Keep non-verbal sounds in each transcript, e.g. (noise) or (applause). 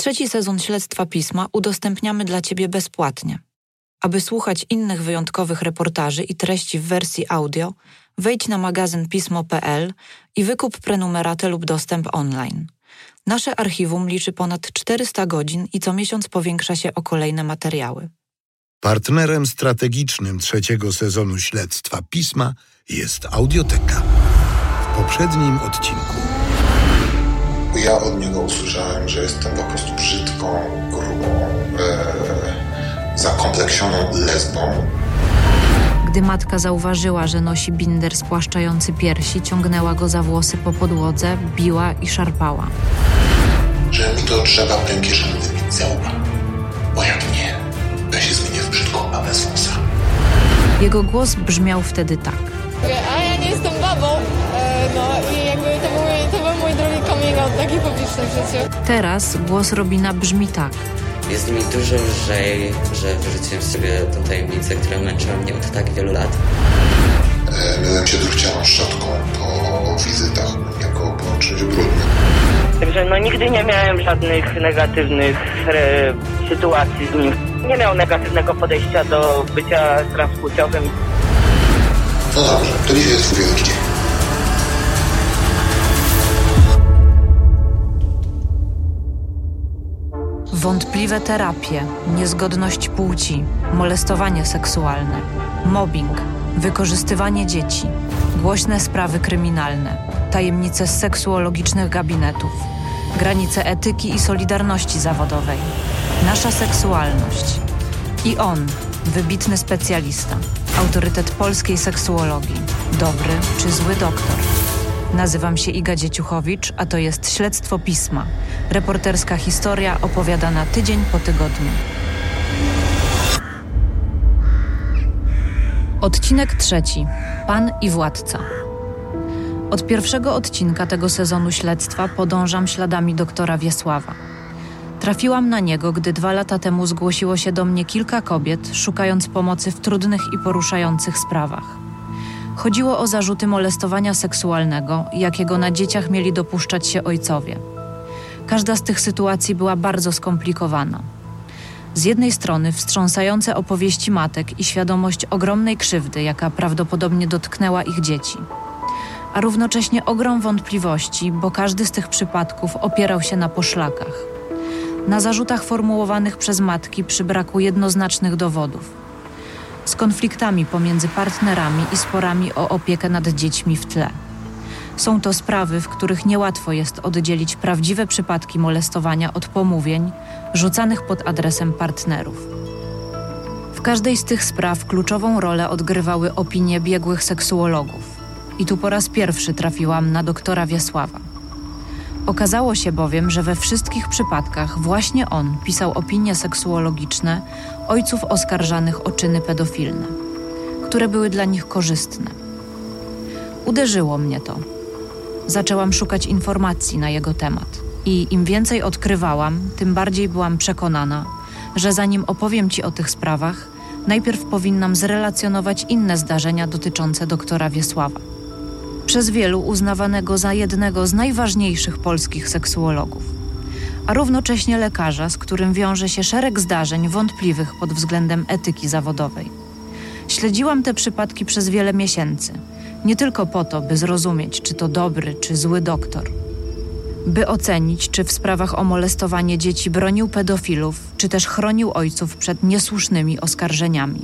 Trzeci sezon śledztwa pisma udostępniamy dla Ciebie bezpłatnie. Aby słuchać innych wyjątkowych reportaży i treści w wersji audio, wejdź na magazyn pismo.pl i wykup prenumeratę lub dostęp online. Nasze archiwum liczy ponad 400 godzin i co miesiąc powiększa się o kolejne materiały. Partnerem strategicznym trzeciego sezonu śledztwa pisma jest Audioteka. W poprzednim odcinku. Ja od niego usłyszałem, że jestem po prostu brzydką, grubą, e, zakompleksioną lesbą. Gdy matka zauważyła, że nosi binder spłaszczający piersi, ciągnęła go za włosy po podłodze, biła i szarpała. Że mi to trzeba pękieszem wybić za łba. Bo jak nie, to się zmienię w brzydką babę z wąsa. Jego głos brzmiał wtedy tak. A ja nie jestem babą, e, no i życiu. Teraz głos Robina brzmi tak. Jest mi dużo lżej, że wyrzuciłem sobie tą tajemnicę, która męczyła mnie od tak wielu lat. E, myłem się drucianą szczotką po wizytach jako po czymś brudnym. Także no nigdy nie miałem żadnych negatywnych e, sytuacji z nim. Nie miał negatywnego podejścia do bycia transpłciowym. No dobrze, to dzisiaj jest twój wielki dzień. Wątpliwe terapie, niezgodność płci, molestowanie seksualne, mobbing, wykorzystywanie dzieci, głośne sprawy kryminalne, tajemnice z seksuologicznych gabinetów, granice etyki i solidarności zawodowej, nasza seksualność. I on, wybitny specjalista, autorytet polskiej seksuologii, dobry czy zły doktor. Nazywam się Iga Dzieciuchowicz, a to jest Śledztwo Pisma. Reporterska historia opowiadana tydzień po tygodniu. Odcinek trzeci. Pan i władca. Od pierwszego odcinka tego sezonu śledztwa podążam śladami doktora Wiesława. Trafiłam na niego, gdy dwa lata temu zgłosiło się do mnie kilka kobiet, szukając pomocy w trudnych i poruszających sprawach. Chodziło o zarzuty molestowania seksualnego, jakiego na dzieciach mieli dopuszczać się ojcowie. Każda z tych sytuacji była bardzo skomplikowana. Z jednej strony wstrząsające opowieści matek i świadomość ogromnej krzywdy, jaka prawdopodobnie dotknęła ich dzieci, a równocześnie ogrom wątpliwości, bo każdy z tych przypadków opierał się na poszlakach. Na zarzutach formułowanych przez matki przy braku jednoznacznych dowodów z konfliktami pomiędzy partnerami i sporami o opiekę nad dziećmi w tle. Są to sprawy, w których niełatwo jest oddzielić prawdziwe przypadki molestowania od pomówień rzucanych pod adresem partnerów. W każdej z tych spraw kluczową rolę odgrywały opinie biegłych seksuologów. I tu po raz pierwszy trafiłam na doktora Wiesława. Okazało się bowiem, że we wszystkich przypadkach właśnie on pisał opinie seksuologiczne ojców oskarżanych o czyny pedofilne, które były dla nich korzystne. Uderzyło mnie to. Zaczęłam szukać informacji na jego temat i im więcej odkrywałam, tym bardziej byłam przekonana, że zanim opowiem ci o tych sprawach, najpierw powinnam zrelacjonować inne zdarzenia dotyczące doktora Wiesława przez wielu uznawanego za jednego z najważniejszych polskich seksuologów, a równocześnie lekarza, z którym wiąże się szereg zdarzeń wątpliwych pod względem etyki zawodowej. Śledziłam te przypadki przez wiele miesięcy, nie tylko po to, by zrozumieć, czy to dobry, czy zły doktor. By ocenić, czy w sprawach o molestowanie dzieci bronił pedofilów, czy też chronił ojców przed niesłusznymi oskarżeniami.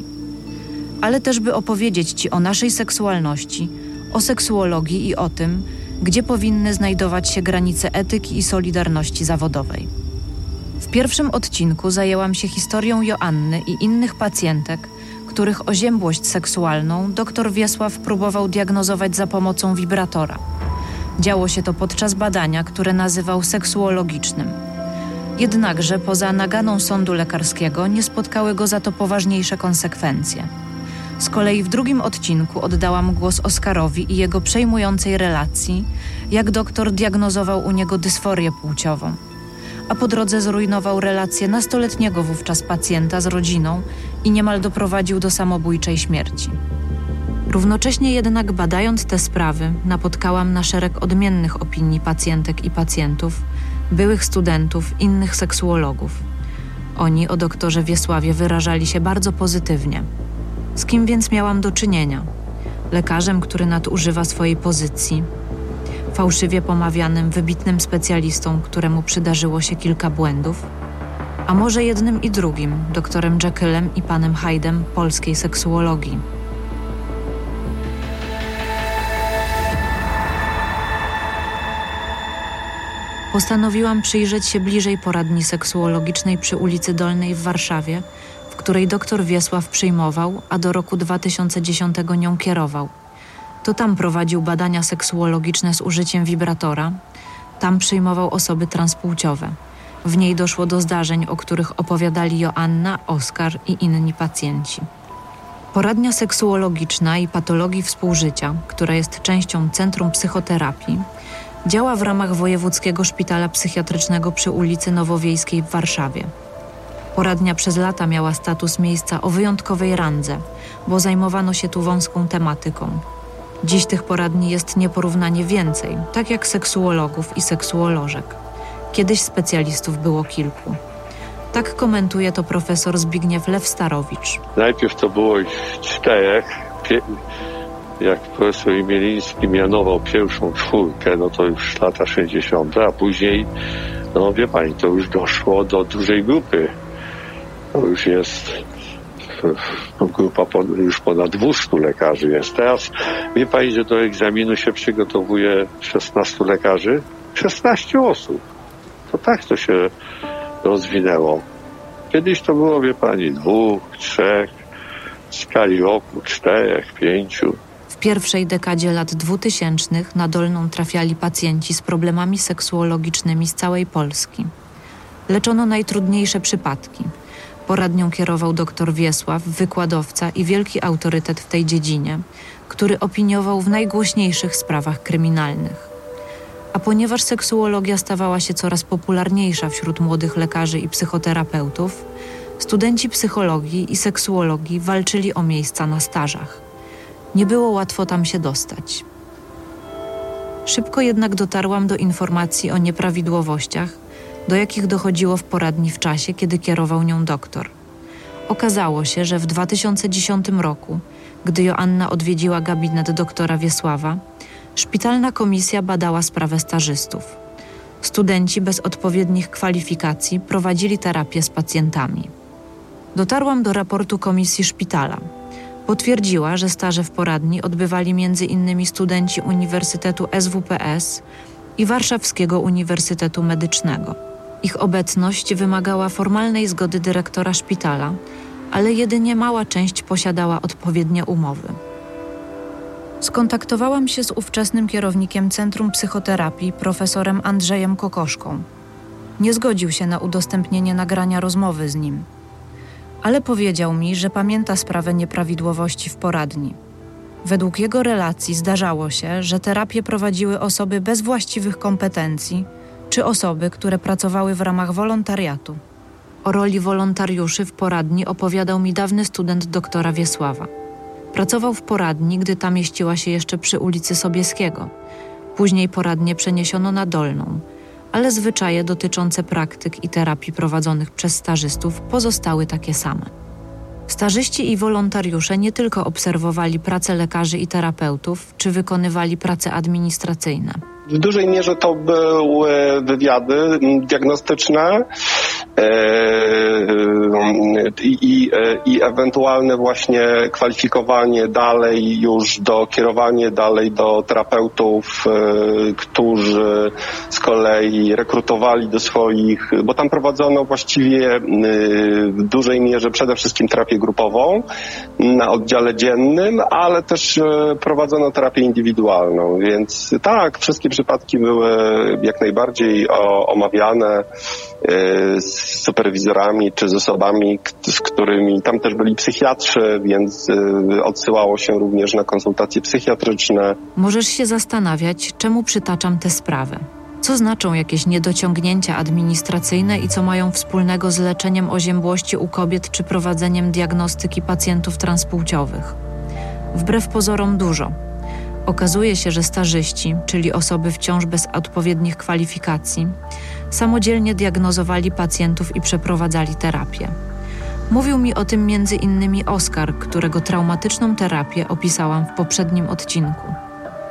Ale też by opowiedzieć Ci o naszej seksualności, o seksuologii i o tym, gdzie powinny znajdować się granice etyki i solidarności zawodowej. W pierwszym odcinku zajęłam się historią Joanny i innych pacjentek, których oziębłość seksualną dr Wiesław próbował diagnozować za pomocą wibratora. Działo się to podczas badania, które nazywał seksuologicznym. Jednakże poza naganą sądu lekarskiego nie spotkały go za to poważniejsze konsekwencje. Z kolei w drugim odcinku oddałam głos Oskarowi i jego przejmującej relacji, jak doktor diagnozował u niego dysforię płciową, a po drodze zrujnował relację nastoletniego wówczas pacjenta z rodziną i niemal doprowadził do samobójczej śmierci. Równocześnie jednak badając te sprawy, napotkałam na szereg odmiennych opinii pacjentek i pacjentów, byłych studentów, innych seksuologów. Oni o doktorze Wiesławie wyrażali się bardzo pozytywnie. Z kim więc miałam do czynienia? Lekarzem, który nadużywa swojej pozycji, fałszywie pomawianym, wybitnym specjalistą, któremu przydarzyło się kilka błędów, a może jednym i drugim, doktorem Jekyllem i panem Haydem polskiej seksuologii. Postanowiłam przyjrzeć się bliżej poradni seksuologicznej przy ulicy Dolnej w Warszawie, której doktor Wiesław przyjmował, a do roku 2010 nią kierował. To tam prowadził badania seksuologiczne z użyciem wibratora, tam przyjmował osoby transpłciowe. W niej doszło do zdarzeń, o których opowiadali Joanna, Oskar i inni pacjenci. Poradnia seksuologiczna i patologii współżycia, która jest częścią Centrum Psychoterapii, działa w ramach Wojewódzkiego Szpitala Psychiatrycznego przy ulicy Nowowiejskiej w Warszawie. Poradnia przez lata miała status miejsca o wyjątkowej randze, bo zajmowano się tu wąską tematyką. Dziś tych poradni jest nieporównanie więcej, tak jak seksuologów i seksuolożek. Kiedyś specjalistów było kilku. Tak komentuje to profesor Zbigniew Lew-Starowicz. Najpierw to było ich czterech. Jak profesor Imieliński mianował pierwszą czwórkę, no to już lata 60., a później, no wie pani, to już doszło do dużej grupy. To już jest grupa już ponad 200 lekarzy jest. Teraz wie pani, że do egzaminu się przygotowuje 16 lekarzy? 16 osób. To tak to się rozwinęło. Kiedyś to było, wie pani, dwóch, trzech, w skali roku czterech, pięciu. W pierwszej dekadzie lat dwutysięcznych na Dolną trafiali pacjenci z problemami seksuologicznymi z całej Polski. Leczono najtrudniejsze przypadki. Poradnią kierował dr Wiesław, wykładowca i wielki autorytet w tej dziedzinie, który opiniował w najgłośniejszych sprawach kryminalnych. A ponieważ seksuologia stawała się coraz popularniejsza wśród młodych lekarzy i psychoterapeutów, studenci psychologii i seksuologii walczyli o miejsca na stażach. Nie było łatwo tam się dostać. Szybko jednak dotarłam do informacji o nieprawidłowościach, do jakich dochodziło w poradni w czasie, kiedy kierował nią doktor. Okazało się, że w 2010 roku, gdy Joanna odwiedziła gabinet doktora Wiesława, szpitalna komisja badała sprawę stażystów. Studenci bez odpowiednich kwalifikacji prowadzili terapię z pacjentami. Dotarłam do raportu komisji szpitala. Potwierdziła, że staże w poradni odbywali m.in. studenci Uniwersytetu SWPS i Warszawskiego Uniwersytetu Medycznego. Ich obecność wymagała formalnej zgody dyrektora szpitala, ale jedynie mała część posiadała odpowiednie umowy. Skontaktowałam się z ówczesnym kierownikiem Centrum Psychoterapii, profesorem Andrzejem Kokoszką. Nie zgodził się na udostępnienie nagrania rozmowy z nim, ale powiedział mi, że pamięta sprawę nieprawidłowości w poradni. Według jego relacji zdarzało się, że terapię prowadziły osoby bez właściwych kompetencji czy osoby, które pracowały w ramach wolontariatu. O roli wolontariuszy w poradni opowiadał mi dawny student doktora Wiesława. Pracował w poradni, gdy ta mieściła się jeszcze przy ulicy Sobieskiego. Później poradnie przeniesiono na Dolną, ale zwyczaje dotyczące praktyk i terapii prowadzonych przez stażystów pozostały takie same. Stażyści i wolontariusze nie tylko obserwowali pracę lekarzy i terapeutów, czy wykonywali prace administracyjne. W dużej mierze to były wywiady diagnostyczne e, i, i ewentualne właśnie kwalifikowanie dalej już do kierowanie dalej do terapeutów, e, którzy z kolei rekrutowali do swoich, bo tam prowadzono właściwie w dużej mierze przede wszystkim terapię grupową na oddziale dziennym, ale też e, prowadzono terapię indywidualną, więc tak, wszystkie przypadki były jak najbardziej omawiane e, z superwizorami czy z osobami, z którymi tam też byli psychiatrzy, więc e, odsyłało się również na konsultacje psychiatryczne. Możesz się zastanawiać, czemu przytaczam tę sprawę. Co znaczą jakieś niedociągnięcia administracyjne i co mają wspólnego z leczeniem oziębłości u kobiet czy prowadzeniem diagnostyki pacjentów transpłciowych? Wbrew pozorom dużo Okazuje się, że stażyści, czyli osoby wciąż bez odpowiednich kwalifikacji, samodzielnie diagnozowali pacjentów i przeprowadzali terapię. Mówił mi o tym między innymi Oskar, którego traumatyczną terapię opisałam w poprzednim odcinku.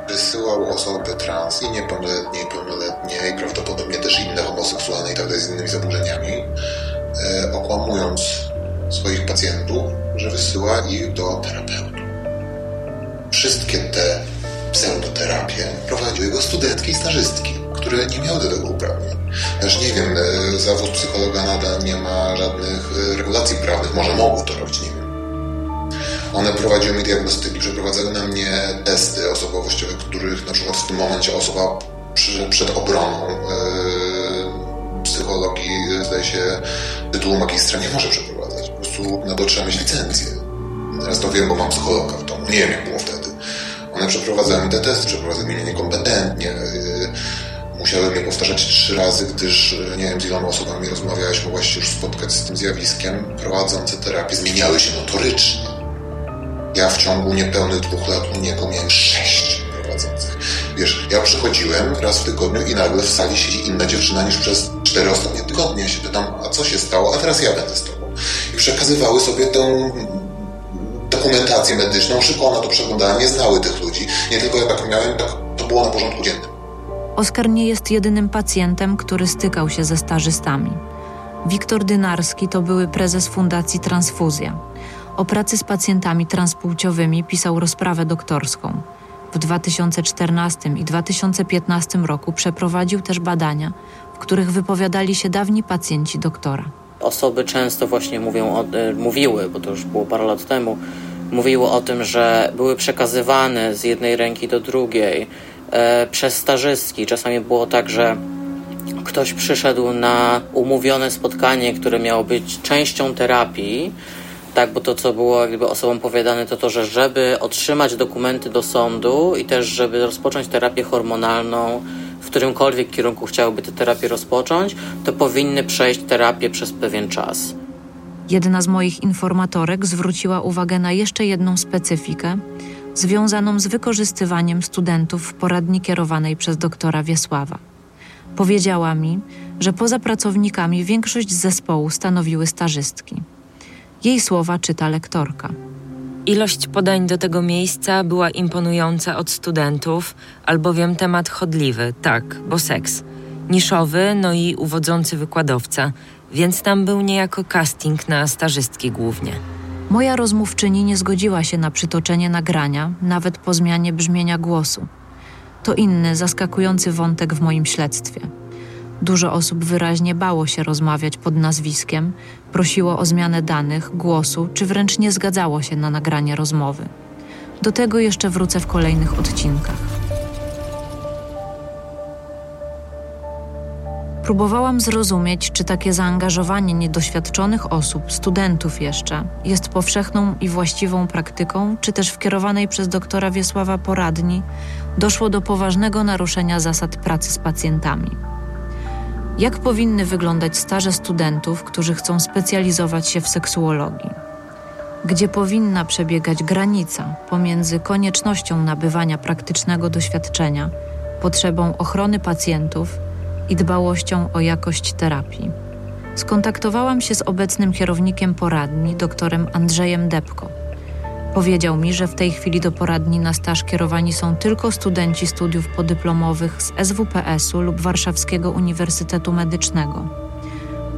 Wysyłał osoby trans i niepełnoletnie, i pełnoletnie, i prawdopodobnie też inne homoseksualne i tak dalej z innymi zaburzeniami, e, okłamując swoich pacjentów, że wysyła ich do terapeuty. Wszystkie te pseudoterapie prowadziły go studentki i stażystki, które nie miały do tego uprawnień. Też nie wiem, e, zawód psychologa nadal nie ma żadnych e, regulacji prawnych, może mogą to robić, nie wiem. One prowadziły mi diagnostyki, przeprowadzały na mnie testy osobowościowe, których na przykład w tym momencie osoba przed obroną yy, psychologii, zdaje się, tytułu magistra nie może przeprowadzać. Po prostu na to trzeba mieć licencję. Teraz to wiem, bo mam psychologa w domu. Nie wiem, jak było wtedy. One przeprowadzały mi te testy, przeprowadzały mnie niekompetentnie. Yy, musiały mnie powtarzać trzy razy, gdyż nie wiem z iloma osobami rozmawiałeś, mogłaś się już spotkać z tym zjawiskiem. Prowadzące terapię zmieniały się notorycznie. Ja w ciągu niepełnych dwóch lat u niego miałem sześć prowadzących. Wiesz, ja przychodziłem raz w tygodniu i nagle w sali siedzi inna dziewczyna niż przez cztery ostatnie tygodnie. Ja się pytam, a co się stało? A teraz ja będę z tobą. I przekazywały sobie tę dokumentację medyczną, szybko ona to przeglądała, nie znały tych ludzi. Nie tylko ja tak miałem, tak to było na porządku dziennym. Oskar nie jest jedynym pacjentem, który stykał się ze stażystami. Wiktor Dynarski to były prezes Fundacji Transfuzja. O pracy z pacjentami transpłciowymi pisał rozprawę doktorską. W 2014 i 2015 roku przeprowadził też badania, w których wypowiadali się dawni pacjenci doktora. Osoby często właśnie mówią o, e, mówiły, bo to już było parę lat temu, mówiły o tym, że były przekazywane z jednej ręki do drugiej e, przez stażystki. Czasami było tak, że ktoś przyszedł na umówione spotkanie, które miało być częścią terapii, tak, bo to, co było jakby osobom powiedziane, to to, że żeby otrzymać dokumenty do sądu i też, żeby rozpocząć terapię hormonalną, w którymkolwiek kierunku chciałyby tę terapię rozpocząć, to powinny przejść terapię przez pewien czas. Jedna z moich informatorek zwróciła uwagę na jeszcze jedną specyfikę związaną z wykorzystywaniem studentów w poradni kierowanej przez doktora Wiesława. Powiedziała mi, że poza pracownikami większość zespołu stanowiły stażystki. Jej słowa czyta lektorka. Ilość podań do tego miejsca była imponująca od studentów, albowiem temat chodliwy, tak, bo seks. Niszowy, no i uwodzący wykładowca, więc tam był niejako casting na stażystki głównie. Moja rozmówczyni nie zgodziła się na przytoczenie nagrania, nawet po zmianie brzmienia głosu. To inny, zaskakujący wątek w moim śledztwie. Dużo osób wyraźnie bało się rozmawiać pod nazwiskiem, prosiło o zmianę danych, głosu, czy wręcz nie zgadzało się na nagranie rozmowy. Do tego jeszcze wrócę w kolejnych odcinkach. Próbowałam zrozumieć, czy takie zaangażowanie niedoświadczonych osób, studentów jeszcze, jest powszechną i właściwą praktyką, czy też w kierowanej przez doktora Wiesława poradni doszło do poważnego naruszenia zasad pracy z pacjentami. Jak powinny wyglądać staże studentów, którzy chcą specjalizować się w seksuologii? Gdzie powinna przebiegać granica pomiędzy koniecznością nabywania praktycznego doświadczenia, potrzebą ochrony pacjentów i dbałością o jakość terapii? Skontaktowałam się z obecnym kierownikiem poradni, doktorem Andrzejem Depko Powiedział mi, że w tej chwili do poradni na staż kierowani są tylko studenci studiów podyplomowych z SWPS-u lub Warszawskiego Uniwersytetu Medycznego.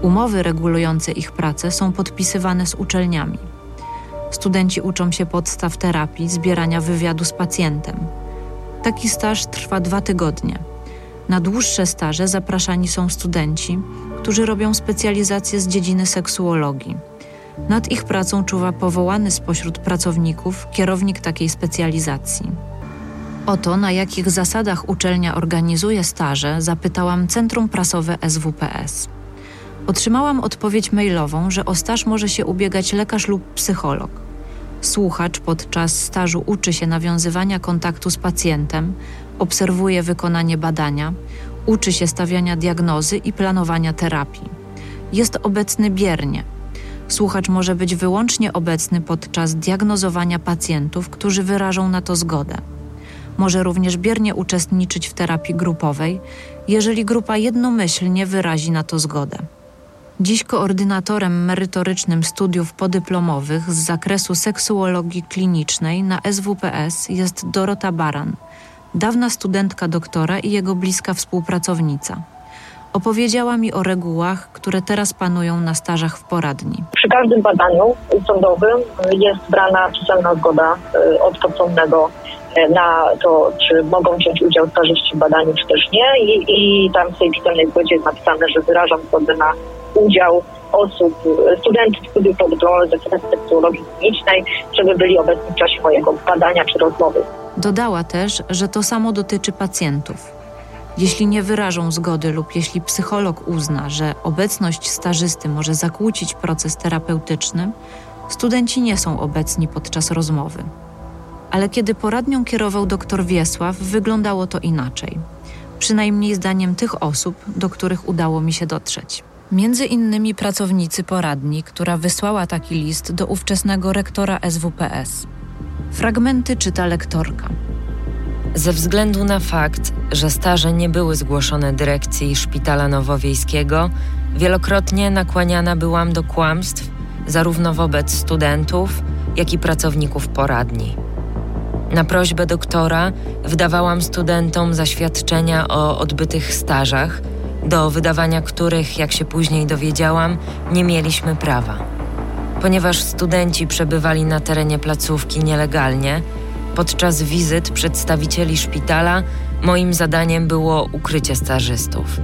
Umowy regulujące ich pracę są podpisywane z uczelniami. Studenci uczą się podstaw terapii, zbierania wywiadu z pacjentem. Taki staż trwa dwa tygodnie. Na dłuższe staże zapraszani są studenci, którzy robią specjalizację z dziedziny seksuologii nad ich pracą czuwa powołany spośród pracowników kierownik takiej specjalizacji. O to, na jakich zasadach uczelnia organizuje staże, zapytałam Centrum Prasowe SWPS. Otrzymałam odpowiedź mailową, że o staż może się ubiegać lekarz lub psycholog. Słuchacz podczas stażu uczy się nawiązywania kontaktu z pacjentem, obserwuje wykonanie badania, uczy się stawiania diagnozy i planowania terapii. Jest obecny biernie, Słuchacz może być wyłącznie obecny podczas diagnozowania pacjentów, którzy wyrażą na to zgodę. może również biernie uczestniczyć w terapii grupowej, jeżeli grupa jednomyślnie wyrazi na to zgodę. Dziś koordynatorem merytorycznym studiów podyplomowych z zakresu seksuologii klinicznej na SWPS jest Dorota Baran, dawna studentka doktora i jego bliska współpracownica. Opowiedziała mi o regułach, które teraz panują na stażach w poradni. Przy każdym badaniu sądowym jest brana pisemna zgoda y, od podsądnego y, na to, czy mogą wziąć udział stażyści w badaniu, czy też nie. I, i tam w tej pisemnej zgodzie jest napisane, że wyrażam zgodę na udział osób, studentów studiów podyplomowych ze seksuologii klinicznej, żeby byli obecni w czasie mojego badania czy rozmowy. Dodała też, że to samo dotyczy pacjentów. Jeśli nie wyrażą zgody lub jeśli psycholog uzna, że obecność stażysty może zakłócić proces terapeutyczny, studenci nie są obecni podczas rozmowy. Ale kiedy poradnią kierował dr Wiesław, wyglądało to inaczej. Przynajmniej zdaniem tych osób, do których udało mi się dotrzeć. Między innymi pracownicy poradni, która wysłała taki list do ówczesnego rektora SWPS. Fragmenty czyta lektorka. Ze względu na fakt, że staże nie były zgłoszone dyrekcji Szpitala Nowowiejskiego, wielokrotnie nakłaniana byłam do kłamstw zarówno wobec studentów, jak i pracowników poradni. Na prośbę doktora wydawałam studentom zaświadczenia o odbytych stażach, do wydawania których, jak się później dowiedziałam, nie mieliśmy prawa. Ponieważ studenci przebywali na terenie placówki nielegalnie, Podczas wizyt przedstawicieli szpitala moim zadaniem było ukrycie stażystów.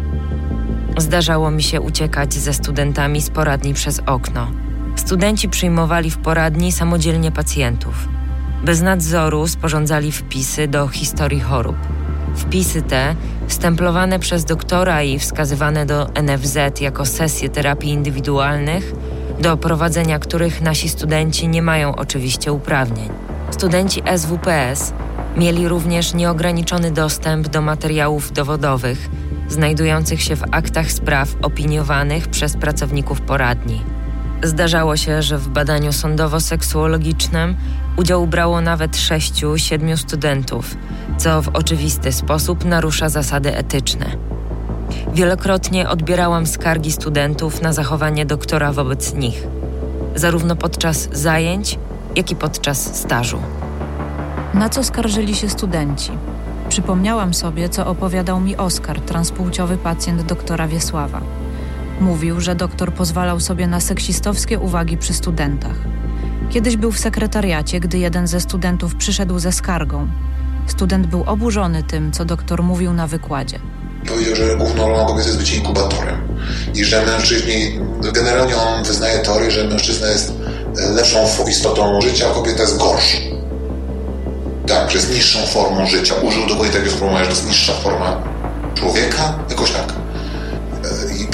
Zdarzało mi się uciekać ze studentami z poradni przez okno. Studenci przyjmowali w poradni samodzielnie pacjentów. Bez nadzoru sporządzali wpisy do historii chorób. Wpisy te, stemplowane przez doktora i wskazywane do NFZ jako sesje terapii indywidualnych, do prowadzenia których nasi studenci nie mają oczywiście uprawnień. Studenci SWPS mieli również nieograniczony dostęp do materiałów dowodowych znajdujących się w aktach spraw opiniowanych przez pracowników poradni. Zdarzało się, że w badaniu sądowo-seksuologicznym udział brało nawet sześciu, siedmiu studentów, co w oczywisty sposób narusza zasady etyczne. Wielokrotnie odbierałam skargi studentów na zachowanie doktora wobec nich, zarówno podczas zajęć, jak i podczas stażu. Na co skarżyli się studenci? Przypomniałam sobie, co opowiadał mi Oskar, transpłciowy pacjent doktora Wiesława. Mówił, że doktor pozwalał sobie na seksistowskie uwagi przy studentach. Kiedyś był w sekretariacie, gdy jeden ze studentów przyszedł ze skargą. Student był oburzony tym, co doktor mówił na wykładzie. Powiedział, że główną rolą kobiety jest być inkubatorem i że mężczyźni, generalnie on wyznaje teorię, że mężczyzna jest lepszą istotą życia, a kobieta jest gorsza. Tak, że jest niższą formą życia. Użył dokładnie takiego sformułowania, że to jest niższa forma człowieka, jakoś tak.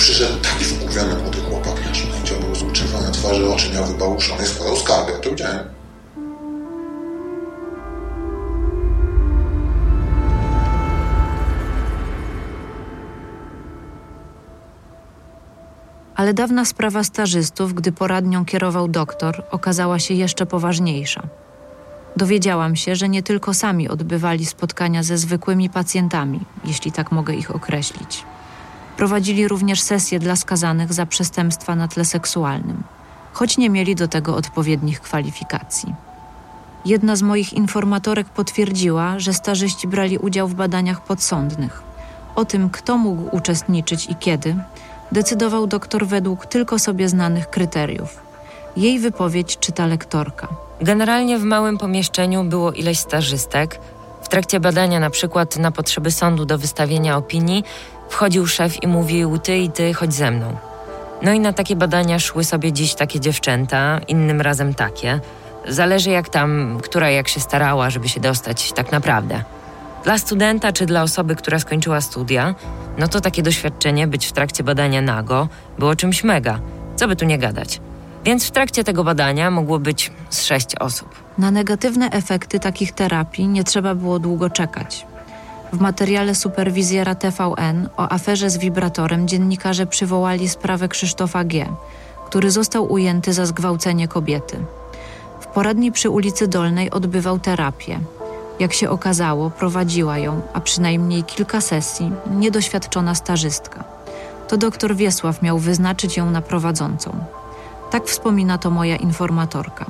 Przyszedł taki wkurwiony młody chłopak, aż będzie był z uczerwone twarzy, oczy miał wybałuszone składał skargę. To widziałem. Ale dawna sprawa stażystów, gdy poradnią kierował doktor, okazała się jeszcze poważniejsza. Dowiedziałam się, że nie tylko sami odbywali spotkania ze zwykłymi pacjentami, jeśli tak mogę ich określić. Prowadzili również sesje dla skazanych za przestępstwa na tle seksualnym, choć nie mieli do tego odpowiednich kwalifikacji. Jedna z moich informatorek potwierdziła, że stażyści brali udział w badaniach podsądnych. O tym, kto mógł uczestniczyć i kiedy, decydował doktor według tylko sobie znanych kryteriów. Jej wypowiedź czyta lektorka. Generalnie w małym pomieszczeniu było ileś stażystek. W trakcie badania, na przykład na potrzeby sądu do wystawienia opinii, wchodził szef i mówił: Ty i ty, chodź ze mną. No i na takie badania szły sobie dziś takie dziewczęta, innym razem takie. Zależy jak tam, która jak się starała, żeby się dostać tak naprawdę. Dla studenta czy dla osoby, która skończyła studia, no to takie doświadczenie być w trakcie badania nago było czymś mega. Co by tu nie gadać. Więc w trakcie tego badania mogło być z sześć osób. Na negatywne efekty takich terapii nie trzeba było długo czekać. W materiale superwizjera TVN o aferze z wibratorem dziennikarze przywołali sprawę Krzysztofa G., który został ujęty za zgwałcenie kobiety. W poradni przy ulicy Dolnej odbywał terapię Jak się okazało, prowadziła ją, a przynajmniej kilka sesji, niedoświadczona stażystka. To doktor Wiesław miał wyznaczyć ją na prowadzącą. Tak wspomina to moja informatorka.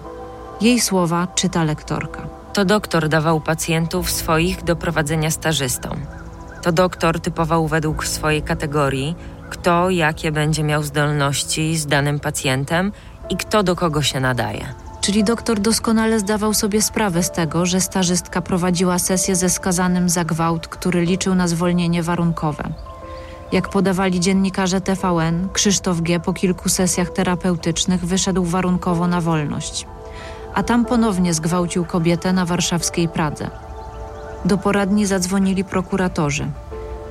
Jej słowa czyta lektorka. To doktor dawał pacjentów swoich do prowadzenia stażystom. To doktor typował według swojej kategorii, kto jakie będzie miał zdolności z danym pacjentem i kto do kogo się nadaje. Czyli doktor doskonale zdawał sobie sprawę z tego, że stażystka prowadziła sesję ze skazanym za gwałt, który liczył na zwolnienie warunkowe. Jak podawali dziennikarze TVN, Krzysztof G. po kilku sesjach terapeutycznych wyszedł warunkowo na wolność. A tam ponownie zgwałcił kobietę na warszawskiej Pradze. Do poradni zadzwonili prokuratorzy.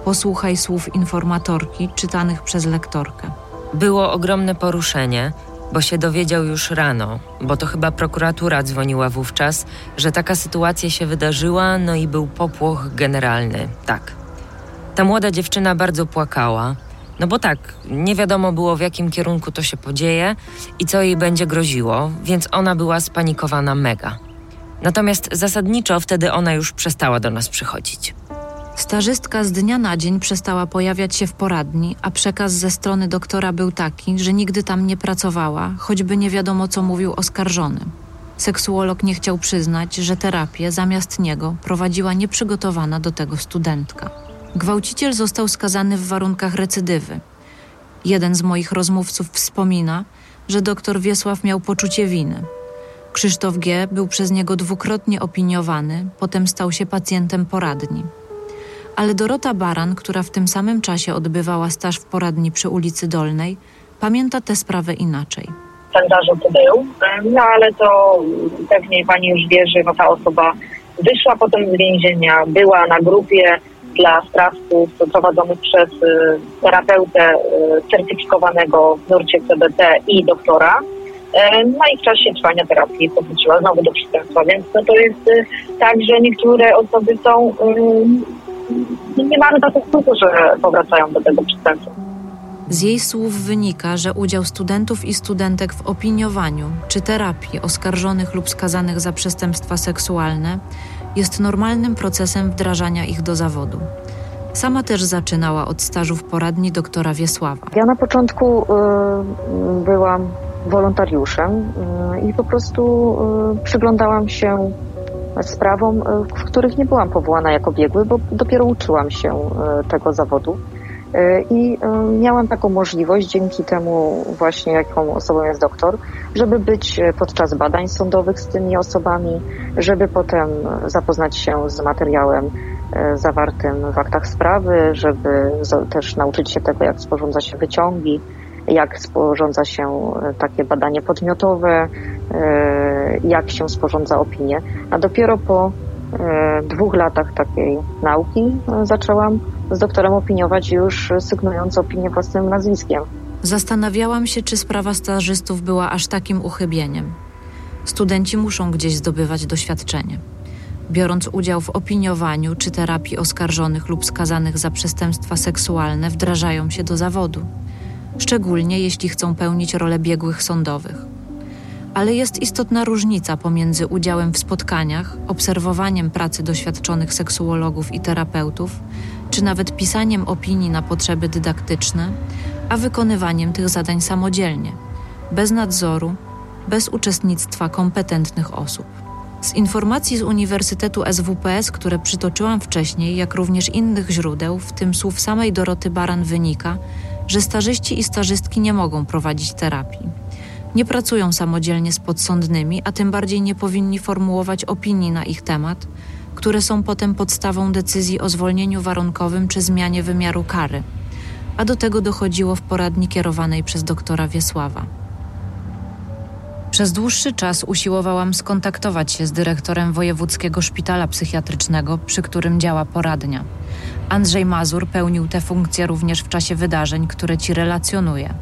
Posłuchaj słów informatorki czytanych przez lektorkę. Było ogromne poruszenie, bo się dowiedział już rano, bo to chyba prokuratura dzwoniła wówczas, że taka sytuacja się wydarzyła, no i był popłoch generalny. Tak. Ta młoda dziewczyna bardzo płakała, no bo tak, nie wiadomo było w jakim kierunku to się podzieje i co jej będzie groziło, więc ona była spanikowana mega. Natomiast zasadniczo wtedy ona już przestała do nas przychodzić. Stażystka z dnia na dzień przestała pojawiać się w poradni, a przekaz ze strony doktora był taki, że nigdy tam nie pracowała, choćby nie wiadomo, co mówił oskarżony. Seksuolog nie chciał przyznać, że terapię zamiast niego prowadziła nieprzygotowana do tego studentka. Gwałciciel został skazany w warunkach recydywy. Jeden z moich rozmówców wspomina, że doktor Wiesław miał poczucie winy. Krzysztof G. był przez niego dwukrotnie opiniowany, potem stał się pacjentem poradni. Ale Dorota Baran, która w tym samym czasie odbywała staż w poradni przy ulicy Dolnej, pamięta tę sprawę inaczej. Ten zarzut był, no ale to pewnie pani już wie, że no, ta osoba wyszła potem z więzienia, była na grupie dla sprawców prowadzonych przez y, terapeutę y, certyfikowanego w nurcie CBT i doktora. E, no i w czasie trwania terapii powróciła znowu do przestępstwa, więc no to jest y, tak, że niektóre osoby są nie mamy takiego skutku, że powracają do tego przestępstwa. Z jej słów wynika, że udział studentów i studentek w opiniowaniu czy terapii oskarżonych lub skazanych za przestępstwa seksualne jest normalnym procesem wdrażania ich do zawodu. Sama też zaczynała od stażu w poradni doktora Wiesława. Ja na początku y, byłam wolontariuszem y, i po prostu y, przyglądałam się sprawom, e, w których nie byłam powołana jako biegły, bo dopiero uczyłam się e, tego zawodu. E, I miałam taką możliwość, dzięki temu właśnie jaką osobą jest doktor, żeby być podczas badań sądowych z tymi osobami, żeby potem zapoznać się z materiałem zawartym w aktach sprawy, żeby też nauczyć się tego, jak sporządza się wyciągi, jak sporządza się takie badanie podmiotowe, jak się sporządza opinię. A dopiero po e, dwóch latach takiej nauki e, zaczęłam z doktorem opiniować już sygnując opinię własnym nazwiskiem. Zastanawiałam się, czy sprawa stażystów była aż takim uchybieniem. Studenci muszą gdzieś zdobywać doświadczenie. Biorąc udział w opiniowaniu czy terapii oskarżonych lub skazanych za przestępstwa seksualne, wdrażają się do zawodu, szczególnie jeśli chcą pełnić rolę biegłych sądowych ale jest istotna różnica pomiędzy udziałem w spotkaniach, obserwowaniem pracy doświadczonych seksuologów i terapeutów, czy nawet pisaniem opinii na potrzeby dydaktyczne, a wykonywaniem tych zadań samodzielnie, bez nadzoru, bez uczestnictwa kompetentnych osób. Z informacji z Uniwersytetu SWPS, które przytoczyłam wcześniej, jak również innych źródeł, w tym słów samej Doroty Baran, wynika, że stażyści i stażystki nie mogą prowadzić terapii nie pracują samodzielnie z podsądnymi, a tym bardziej nie powinni formułować opinii na ich temat, które są potem podstawą decyzji o zwolnieniu warunkowym czy zmianie wymiaru kary. A do tego dochodziło w poradni kierowanej przez doktora Wiesława. Przez dłuższy czas usiłowałam skontaktować się z dyrektorem Wojewódzkiego Szpitala Psychiatrycznego, przy którym działa poradnia. Andrzej Mazur pełnił tę funkcję również w czasie wydarzeń, które ci relacjonuje.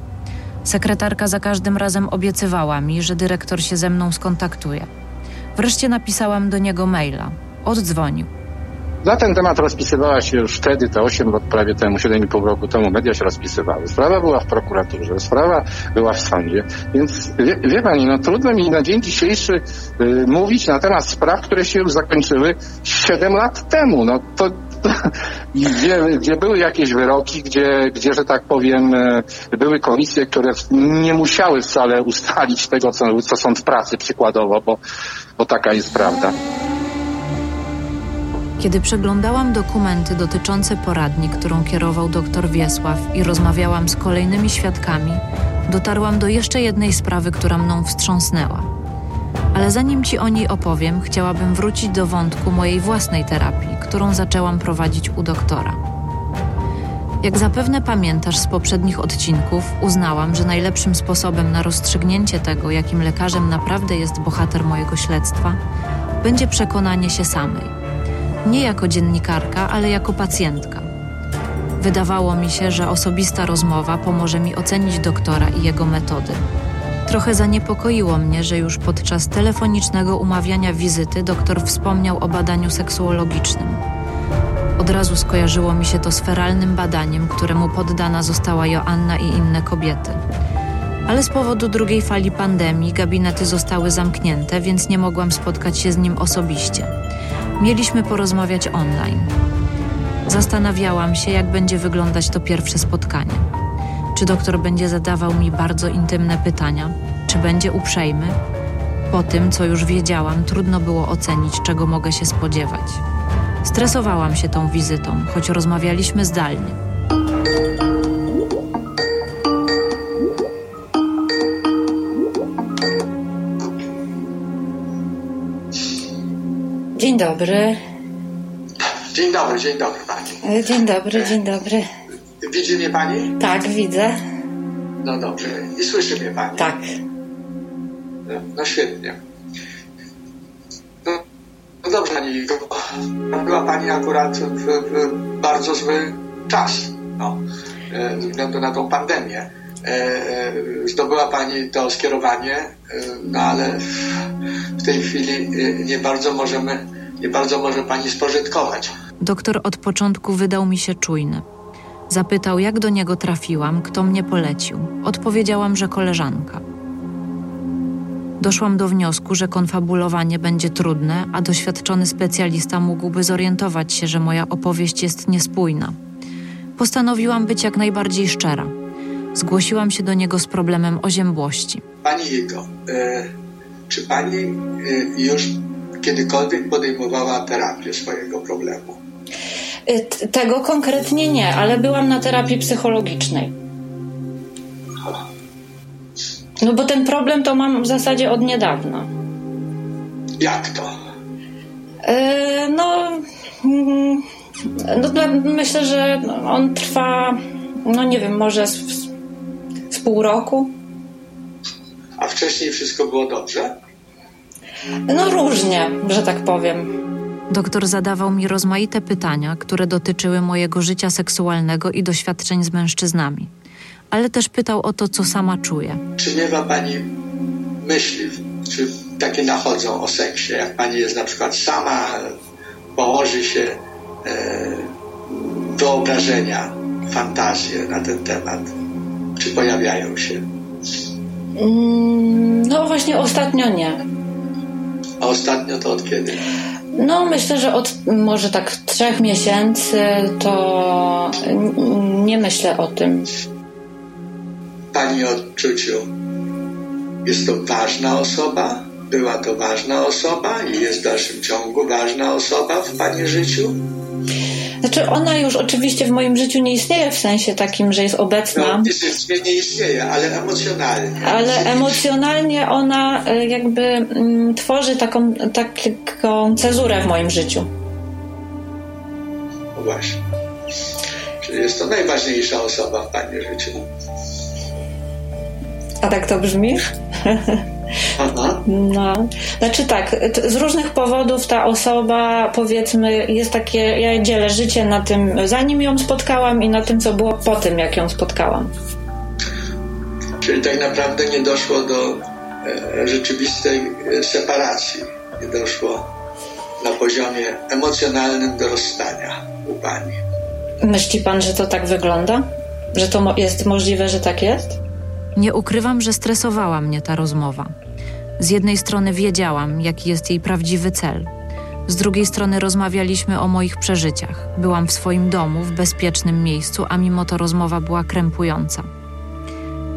Sekretarka za każdym razem obiecywała mi, że dyrektor się ze mną skontaktuje. Wreszcie napisałam do niego maila. Oddzwonił. Na ten temat rozpisywała się już wtedy, te 8 lat prawie temu, 7,5 roku temu, media się rozpisywały. Sprawa była w prokuraturze, sprawa była w sądzie, więc wie, wie pani, no trudno mi na dzień dzisiejszy y, mówić na temat spraw, które się już zakończyły 7 lat temu. No to, (laughs) gdzie, gdzie były jakieś wyroki, gdzie, gdzie, że tak powiem, e, były komisje, które nie musiały wcale ustalić tego, co, co sąd pracy przykładowo, bo, bo taka jest prawda. Kiedy przeglądałam dokumenty dotyczące poradni, którą kierował dr Wiesław i rozmawiałam z kolejnymi świadkami, dotarłam do jeszcze jednej sprawy, która mną wstrząsnęła. Ale zanim ci o niej opowiem, chciałabym wrócić do wątku mojej własnej terapii, którą zaczęłam prowadzić u doktora. Jak zapewne pamiętasz z poprzednich odcinków, uznałam, że najlepszym sposobem na rozstrzygnięcie tego, jakim lekarzem naprawdę jest bohater mojego śledztwa, będzie przekonanie się samej nie jako dziennikarka, ale jako pacjentka. Wydawało mi się, że osobista rozmowa pomoże mi ocenić doktora i jego metody. Trochę zaniepokoiło mnie, że już podczas telefonicznego umawiania wizyty doktor wspomniał o badaniu seksuologicznym. Od razu skojarzyło mi się to z feralnym badaniem, któremu poddana została Joanna i inne kobiety. Ale z powodu drugiej fali pandemii gabinety zostały zamknięte, więc nie mogłam spotkać się z nim osobiście. Mieliśmy porozmawiać online. Zastanawiałam się, jak będzie wyglądać to pierwsze spotkanie. Czy doktor będzie zadawał mi bardzo intymne pytania, czy będzie uprzejmy? Po tym, co już wiedziałam, trudno było ocenić, czego mogę się spodziewać. Stresowałam się tą wizytą, choć rozmawialiśmy zdalnie. Dzień dobry. Dzień dobry, dzień dobry pani. Dzień dobry, dzień dobry. Widzi mnie pani? Tak, widzę. No dobrze. I słyszy mnie pani? Tak. No, no świetnie. No, no dobrze pani, była pani akurat w, w bardzo zły czas. No, e, ze względu na tą pandemię. E, e, zdobyła pani to skierowanie, no ale w tej chwili nie bardzo możemy nie bardzo może pani spożytkować. Doktor od początku wydał mi się czujny. Zapytał, jak do niego trafiłam, kto mnie polecił. Odpowiedziałam, że koleżanka. Doszłam do wniosku, że konfabulowanie będzie trudne, a doświadczony specjalista mógłby zorientować się, że moja opowieść jest niespójna. Postanowiłam być jak najbardziej szczera. Zgłosiłam się do niego z problemem oziębłości. Pani Jego, e, czy pani e, już kiedykolwiek podejmowała terapię swojego problemu? Y, tego konkretnie nie, ale byłam na terapii psychologicznej. No bo ten problem to mam w zasadzie od niedawna. Jak to? Yy, no, mm, no, myślę, że on trwa, no nie wiem, może z, z pół roku. A wcześniej wszystko było dobrze? No różnie, że tak powiem. Doktor zadawał mi rozmaite pytania, które dotyczyły mojego życia seksualnego i doświadczeń z mężczyznami, ale też pytał o to, co sama czuję. Czy nie ma pani myśli, czy takie nachodzą o seksie, jak pani jest na przykład sama, położy się e, wyobrażenia, fantazje na ten temat? Czy pojawiają się? Mm, no właśnie ostatnio nie. A ostatnio to od kiedy? No, myślę, że od może tak trzech miesięcy to nie myślę o tym. Pani odczuciu, jest to ważna osoba? Była to ważna osoba i jest w dalszym ciągu ważna osoba w Pani życiu? Znaczy ona już oczywiście w moim życiu nie istnieje w sensie takim, że jest obecna. No, fizycznie nie istnieje, ale emocjonalnie. Ale emocjonalnie ona e, jakby mm, tworzy taką, taką cezurę w moim życiu. No właśnie. Czyli jest to najważniejsza osoba w Pani życiu. A tak to brzmi? Aha. No, znaczy tak, z różnych powodów ta osoba, powiedzmy, jest takie, ja dzielę życie na tym, zanim ją spotkałam i na tym, co było po tym, jak ją spotkałam. Czyli tak naprawdę nie doszło do e, rzeczywistej e, separacji. Nie doszło na poziomie emocjonalnym do rozstania u pani. Myśli pan, że to tak wygląda? Że to jest możliwe, że tak jest? Nie ukrywam, że stresowała mnie ta rozmowa. Z jednej strony wiedziałam, jaki jest jej prawdziwy cel. Z drugiej strony rozmawialiśmy o moich przeżyciach. Byłam w swoim domu, w bezpiecznym miejscu, a mimo to rozmowa była krępująca.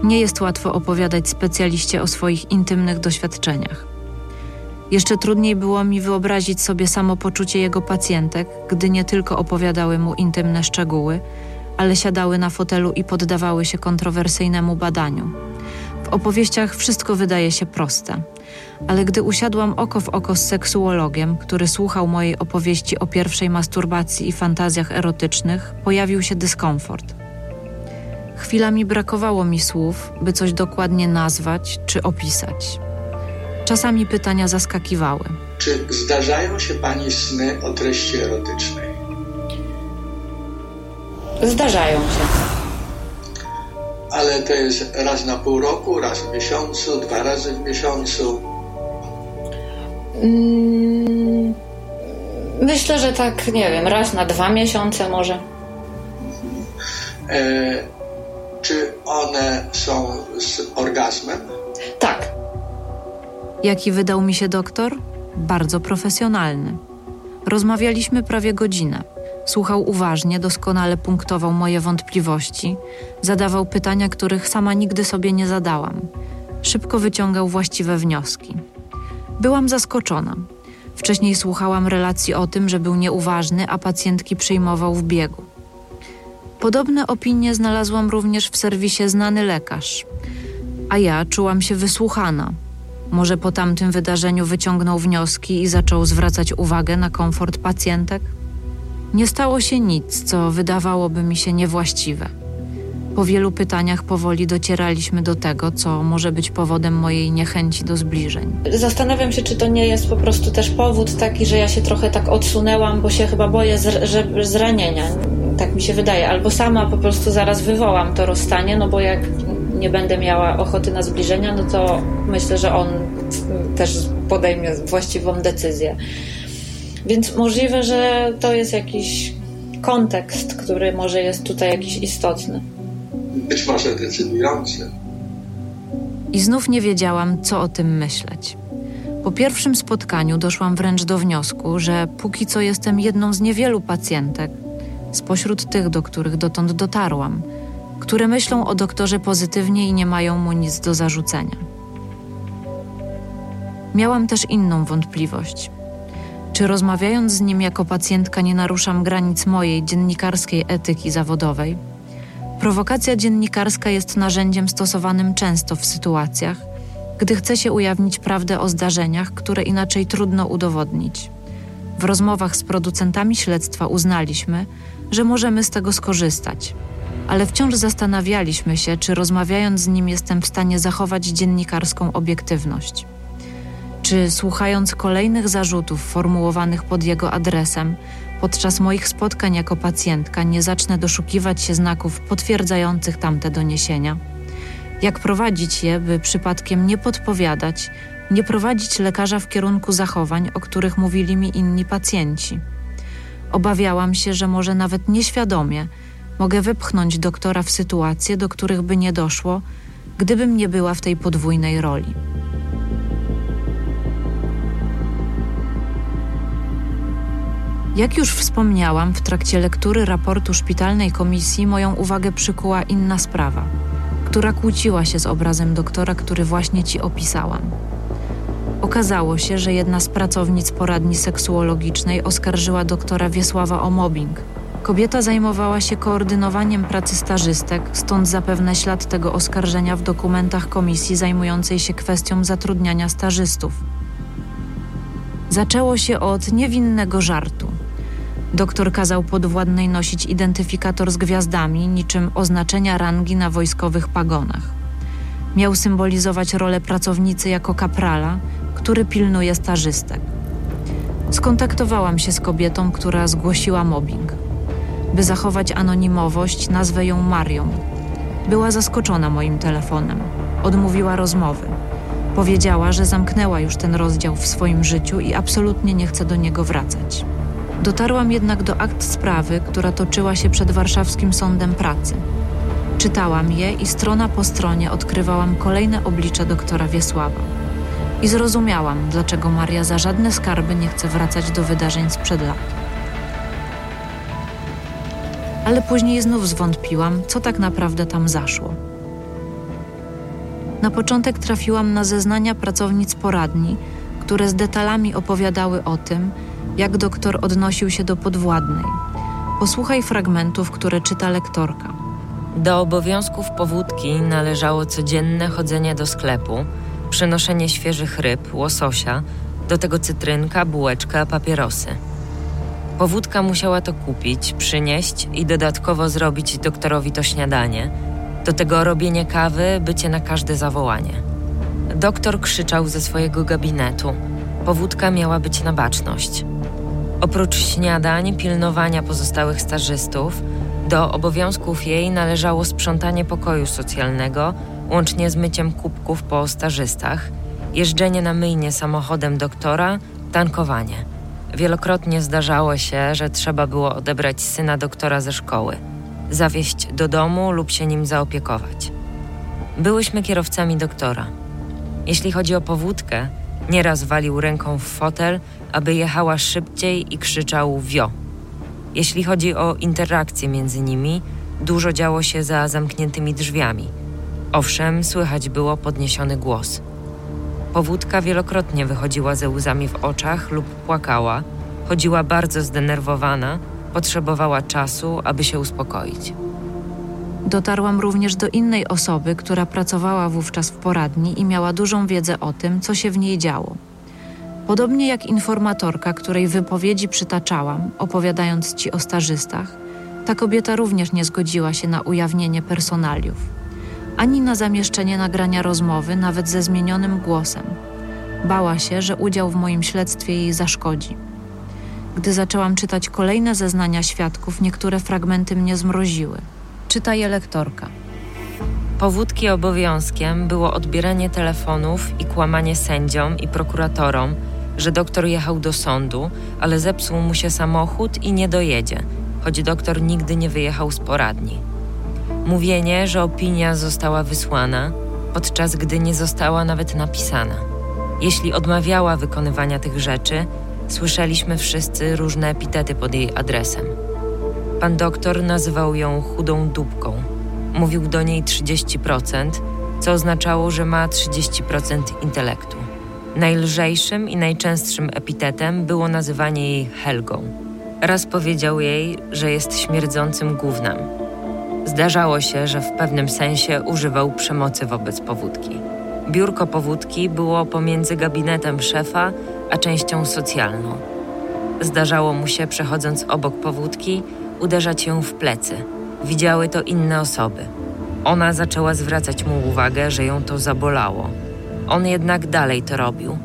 Nie jest łatwo opowiadać specjaliście o swoich intymnych doświadczeniach. Jeszcze trudniej było mi wyobrazić sobie samopoczucie jego pacjentek, gdy nie tylko opowiadały mu intymne szczegóły, ale siadały na fotelu i poddawały się kontrowersyjnemu badaniu. W opowieściach wszystko wydaje się proste, ale gdy usiadłam oko w oko z seksuologiem, który słuchał mojej opowieści o pierwszej masturbacji i fantazjach erotycznych, pojawił się dyskomfort. Chwilami brakowało mi słów, by coś dokładnie nazwać czy opisać. Czasami pytania zaskakiwały. Czy zdarzają się pani sny o treści erotycznej? Zdarzają się. Ale to jest raz na pół roku, raz w miesiącu, dwa razy w miesiącu? Mm, myślę, że tak, nie wiem, raz na dwa miesiące może. E, czy one są z orgazmem? Tak. Jaki wydał mi się doktor? Bardzo profesjonalny. Rozmawialiśmy prawie godzinę. Słuchał uważnie, doskonale punktował moje wątpliwości, zadawał pytania, których sama nigdy sobie nie zadałam. Szybko wyciągał właściwe wnioski. Byłam zaskoczona. Wcześniej słuchałam relacji o tym, że był nieuważny, a pacjentki przyjmował w biegu. Podobne opinie znalazłam również w serwisie Znany Lekarz. A ja czułam się wysłuchana. Może po tamtym wydarzeniu wyciągnął wnioski i zaczął zwracać uwagę na komfort pacjentek? Nie stało się nic, co wydawałoby mi się niewłaściwe. Po wielu pytaniach powoli docieraliśmy do tego, co może być powodem mojej niechęci do zbliżeń. Zastanawiam się, czy to nie jest po prostu też powód taki, że ja się trochę tak odsunęłam, bo się chyba boję zranienia. Tak mi się wydaje. Albo sama po prostu zaraz wywołam to rozstanie, no bo jak nie będę miała ochoty na zbliżenia, no to myślę, że on też podejmie właściwą decyzję. Więc możliwe, że to jest jakiś kontekst, który może jest tutaj jakiś istotny. Być może decydujący. I znów nie wiedziałam, co o tym myśleć. Po pierwszym spotkaniu doszłam wręcz do wniosku, że póki co jestem jedną z niewielu pacjentek, spośród tych, do których dotąd dotarłam, które myślą o doktorze pozytywnie i nie mają mu nic do zarzucenia. Miałam też inną wątpliwość. Czy rozmawiając z nim jako pacjentka nie naruszam granic mojej dziennikarskiej etyki zawodowej? Prowokacja dziennikarska jest narzędziem stosowanym często w sytuacjach, gdy chce się ujawnić prawdę o zdarzeniach, które inaczej trudno udowodnić. W rozmowach z producentami śledztwa uznaliśmy, że możemy z tego skorzystać, ale wciąż zastanawialiśmy się, czy rozmawiając z nim jestem w stanie zachować dziennikarską obiektywność. Czy słuchając kolejnych zarzutów formułowanych pod jego adresem, podczas moich spotkań jako pacjentka nie zacznę doszukiwać się znaków potwierdzających tamte doniesienia? Jak prowadzić je, by przypadkiem nie podpowiadać, nie prowadzić lekarza w kierunku zachowań, o których mówili mi inni pacjenci? Obawiałam się, że może nawet nieświadomie mogę wypchnąć doktora w sytuacje, do których by nie doszło, gdybym nie była w tej podwójnej roli. Jak już wspomniałam, w trakcie lektury raportu szpitalnej komisji moją uwagę przykuła inna sprawa, która kłóciła się z obrazem doktora, który właśnie ci opisałam. Okazało się, że jedna z pracownic poradni seksuologicznej oskarżyła doktora Wiesława o mobbing. Kobieta zajmowała się koordynowaniem pracy stażystek, stąd zapewne ślad tego oskarżenia w dokumentach komisji zajmującej się kwestią zatrudniania stażystów. Zaczęło się od niewinnego żartu. Doktor kazał podwładnej nosić identyfikator z gwiazdami, niczym oznaczenia rangi na wojskowych pagonach. Miał symbolizować rolę pracownicy jako kaprala, który pilnuje stażystek. Skontaktowałam się z kobietą, która zgłosiła mobbing. By zachować anonimowość, nazwę ją Marią. Była zaskoczona moim telefonem. Odmówiła rozmowy. Powiedziała, że zamknęła już ten rozdział w swoim życiu i absolutnie nie chce do niego wracać. Dotarłam jednak do akt sprawy, która toczyła się przed warszawskim sądem pracy. Czytałam je i strona po stronie odkrywałam kolejne oblicze doktora Wiesława. I zrozumiałam, dlaczego Maria za żadne skarby nie chce wracać do wydarzeń sprzed lat. Ale później znów zwątpiłam, co tak naprawdę tam zaszło. Na początek trafiłam na zeznania pracownic poradni, które z detalami opowiadały o tym, jak doktor odnosił się do podwładnej. Posłuchaj fragmentów, które czyta lektorka. Do obowiązków powódki należało codzienne chodzenie do sklepu, przynoszenie świeżych ryb, łososia, do tego cytrynka, bułeczka, papierosy. Powódka musiała to kupić, przynieść i dodatkowo zrobić doktorowi to śniadanie. Do tego robienie kawy, bycie na każde zawołanie. Doktor krzyczał ze swojego gabinetu. Powódka miała być na baczność. Oprócz śniadań, pilnowania pozostałych stażystów, do obowiązków jej należało sprzątanie pokoju socjalnego, łącznie z myciem kubków po stażystach, jeżdżenie na myjnie samochodem doktora, tankowanie. Wielokrotnie zdarzało się, że trzeba było odebrać syna doktora ze szkoły, zawieźć do domu lub się nim zaopiekować. Byłyśmy kierowcami doktora. Jeśli chodzi o powódkę, nieraz walił ręką w fotel, aby jechała szybciej i krzyczał wio. Jeśli chodzi o interakcje między nimi, dużo działo się za zamkniętymi drzwiami. Owszem, słychać było podniesiony głos. Powódka wielokrotnie wychodziła ze łzami w oczach lub płakała, chodziła bardzo zdenerwowana, potrzebowała czasu, aby się uspokoić. Dotarłam również do innej osoby, która pracowała wówczas w poradni i miała dużą wiedzę o tym, co się w niej działo. Podobnie jak informatorka, której wypowiedzi przytaczałam, opowiadając ci o stażystach, ta kobieta również nie zgodziła się na ujawnienie personaliów, ani na zamieszczenie nagrania rozmowy, nawet ze zmienionym głosem. Bała się, że udział w moim śledztwie jej zaszkodzi. Gdy zaczęłam czytać kolejne zeznania świadków, niektóre fragmenty mnie zmroziły. Czyta je lektorka. Powódki obowiązkiem było odbieranie telefonów i kłamanie sędziom i prokuratorom, że doktor jechał do sądu, ale zepsuł mu się samochód i nie dojedzie, choć doktor nigdy nie wyjechał z poradni. Mówienie, że opinia została wysłana, podczas gdy nie została nawet napisana. Jeśli odmawiała wykonywania tych rzeczy, słyszeliśmy wszyscy różne epitety pod jej adresem. Pan doktor nazywał ją chudą dupką. Mówił do niej 30%, co oznaczało, że ma 30% intelektu. Najlżejszym i najczęstszym epitetem było nazywanie jej Helgą. Raz powiedział jej, że jest śmierdzącym gównem. Zdarzało się, że w pewnym sensie używał przemocy wobec powódki. Biurko powódki było pomiędzy gabinetem szefa a częścią socjalną. Zdarzało mu się, przechodząc obok powódki, uderzać ją w plecy. Widziały to inne osoby. Ona zaczęła zwracać mu uwagę, że ją to zabolało. On jednak dalej to robił.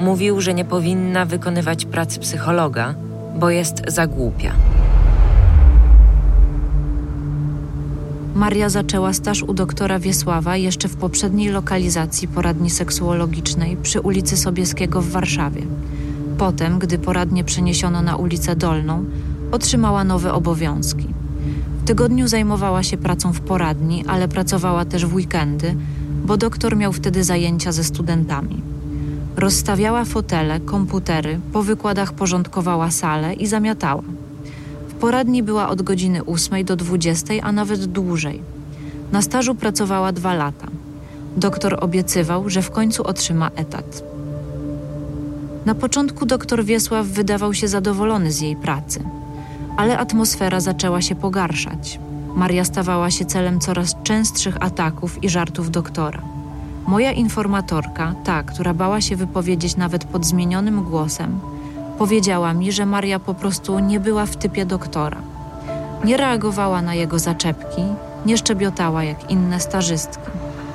Mówił, że nie powinna wykonywać pracy psychologa, bo jest za głupia. Maria zaczęła staż u doktora Wiesława jeszcze w poprzedniej lokalizacji poradni seksuologicznej przy ulicy Sobieskiego w Warszawie. Potem, gdy poradnię przeniesiono na ulicę Dolną, otrzymała nowe obowiązki. W tygodniu zajmowała się pracą w poradni, ale pracowała też w weekendy, bo doktor miał wtedy zajęcia ze studentami. Rozstawiała fotele, komputery, po wykładach porządkowała salę i zamiatała. W poradni była od godziny 8 do 20, a nawet dłużej. Na stażu pracowała dwa lata. Doktor obiecywał, że w końcu otrzyma etat. Na początku doktor Wiesław wydawał się zadowolony z jej pracy, ale atmosfera zaczęła się pogarszać. Maria stawała się celem coraz częstszych ataków i żartów doktora. Moja informatorka, ta, która bała się wypowiedzieć nawet pod zmienionym głosem, powiedziała mi, że Maria po prostu nie była w typie doktora. Nie reagowała na jego zaczepki, nie szczebiotała jak inne stażystki.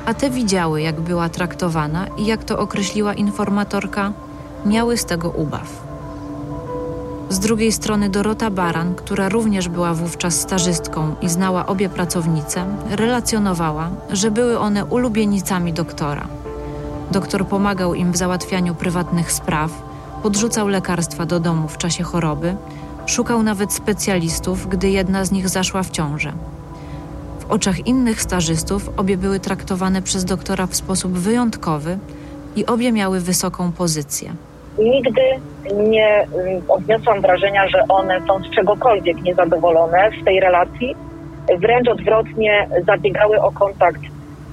A te widziały, jak była traktowana i jak to określiła informatorka, miały z tego ubaw. Z drugiej strony Dorota Baran, która również była wówczas stażystką i znała obie pracownice, relacjonowała, że były one ulubienicami doktora. Doktor pomagał im w załatwianiu prywatnych spraw, podrzucał lekarstwa do domu w czasie choroby, szukał nawet specjalistów, gdy jedna z nich zaszła w ciążę. W oczach innych stażystów obie były traktowane przez doktora w sposób wyjątkowy i obie miały wysoką pozycję. Nigdy nie mm, odniosłam wrażenia, że one są z czegokolwiek niezadowolone z tej relacji. Wręcz odwrotnie zabiegały o kontakt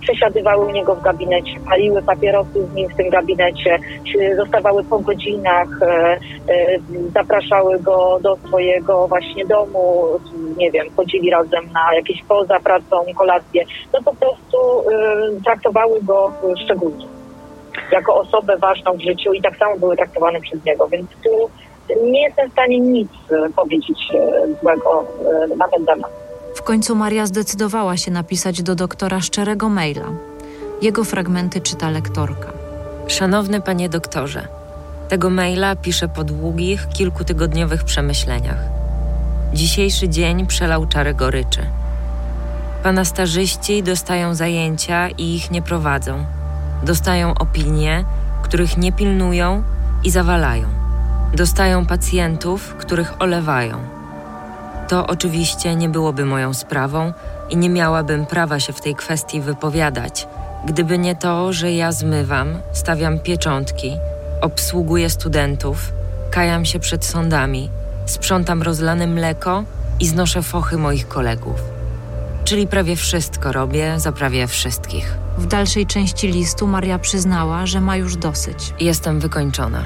przesiadywały u niego w gabinecie, paliły papierosy z nim w tym gabinecie, zostawały po godzinach, e, e, zapraszały go do swojego właśnie domu, nie wiem, chodzili razem na jakieś poza pracą, kolację, no po prostu e, traktowały go szczególnie jako osobę ważną w życiu i tak samo były traktowane przez niego, więc tu nie jestem w stanie nic powiedzieć złego na ten temat. W końcu Maria zdecydowała się napisać do doktora szczerego maila. Jego fragmenty czyta lektorka. Szanowny panie doktorze, tego maila piszę po długich, kilkutygodniowych przemyśleniach. Dzisiejszy dzień przelał czary goryczy. Pana starzyści dostają zajęcia i ich nie prowadzą. Dostają opinie, których nie pilnują i zawalają. Dostają pacjentów, których olewają to oczywiście nie byłoby moją sprawą i nie miałabym prawa się w tej kwestii wypowiadać, gdyby nie to, że ja zmywam, stawiam pieczątki, obsługuję studentów, kajam się przed sądami, sprzątam rozlane mleko i znoszę fochy moich kolegów. Czyli prawie wszystko robię za prawie wszystkich. W dalszej części listu Maria przyznała, że ma już dosyć. Jestem wykończona.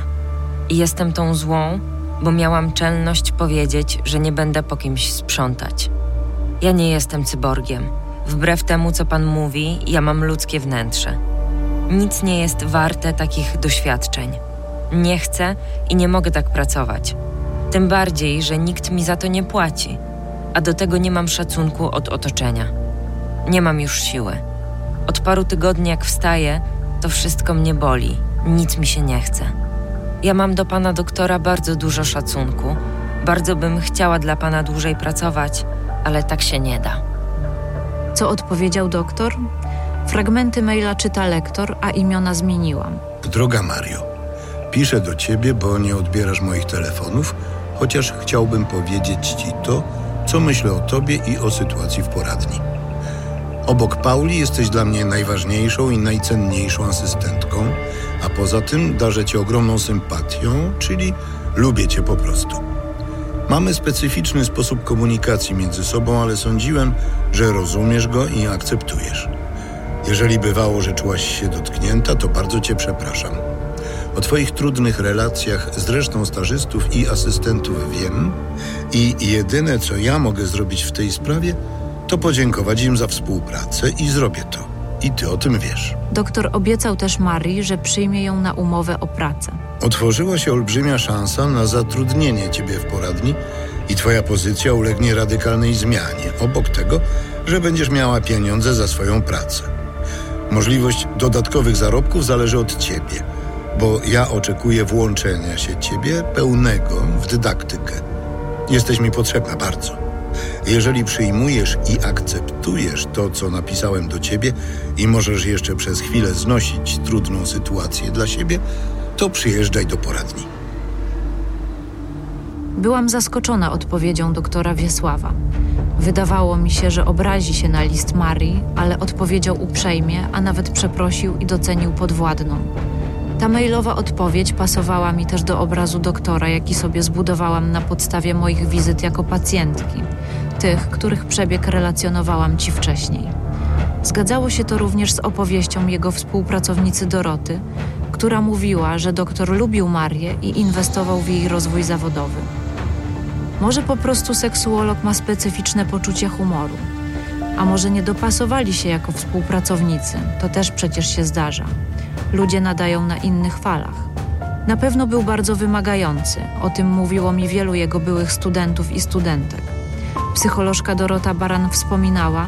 I jestem tą złą, bo miałam czelność powiedzieć, że nie będę po kimś sprzątać. Ja nie jestem cyborgiem. Wbrew temu, co pan mówi, ja mam ludzkie wnętrze. Nic nie jest warte takich doświadczeń. Nie chcę i nie mogę tak pracować. Tym bardziej, że nikt mi za to nie płaci, a do tego nie mam szacunku od otoczenia. Nie mam już siły. Od paru tygodni, jak wstaję, to wszystko mnie boli, nic mi się nie chce. Ja mam do pana doktora bardzo dużo szacunku. Bardzo bym chciała dla pana dłużej pracować, ale tak się nie da. Co odpowiedział doktor? Fragmenty maila czyta lektor, a imiona zmieniłam. Droga Mario, piszę do ciebie, bo nie odbierasz moich telefonów, chociaż chciałbym powiedzieć ci to, co myślę o tobie i o sytuacji w poradni. Obok Pauli jesteś dla mnie najważniejszą i najcenniejszą asystentką, a poza tym darzę cię ogromną sympatią, czyli lubię cię po prostu. Mamy specyficzny sposób komunikacji między sobą, ale sądziłem, że rozumiesz go i akceptujesz. Jeżeli bywało, że czułaś się dotknięta, to bardzo cię przepraszam. O Twoich trudnych relacjach z resztą stażystów i asystentów wiem i jedyne, co ja mogę zrobić w tej sprawie, to podziękować im za współpracę i zrobię to. I ty o tym wiesz. Doktor obiecał też Marii, że przyjmie ją na umowę o pracę. Otworzyła się olbrzymia szansa na zatrudnienie ciebie w poradni i twoja pozycja ulegnie radykalnej zmianie, obok tego, że będziesz miała pieniądze za swoją pracę. Możliwość dodatkowych zarobków zależy od ciebie, bo ja oczekuję włączenia się ciebie pełnego w dydaktykę. Jesteś mi potrzebna bardzo. Jeżeli przyjmujesz i akceptujesz to, co napisałem do ciebie i możesz jeszcze przez chwilę znosić trudną sytuację dla siebie, to przyjeżdżaj do poradni. Byłam zaskoczona odpowiedzią doktora Wiesława. Wydawało mi się, że obrazi się na list Marii, ale odpowiedział uprzejmie, a nawet przeprosił i docenił podwładną. Ta mailowa odpowiedź pasowała mi też do obrazu doktora, jaki sobie zbudowałam na podstawie moich wizyt jako pacjentki tych, których przebieg relacjonowałam ci wcześniej. Zgadzało się to również z opowieścią jego współpracownicy Doroty, która mówiła, że doktor lubił Marię i inwestował w jej rozwój zawodowy. Może po prostu seksuolog ma specyficzne poczucie humoru, a może nie dopasowali się jako współpracownicy, to też przecież się zdarza. Ludzie nadają na innych falach. Na pewno był bardzo wymagający, o tym mówiło mi wielu jego byłych studentów i studentek. Psycholożka Dorota Baran wspominała,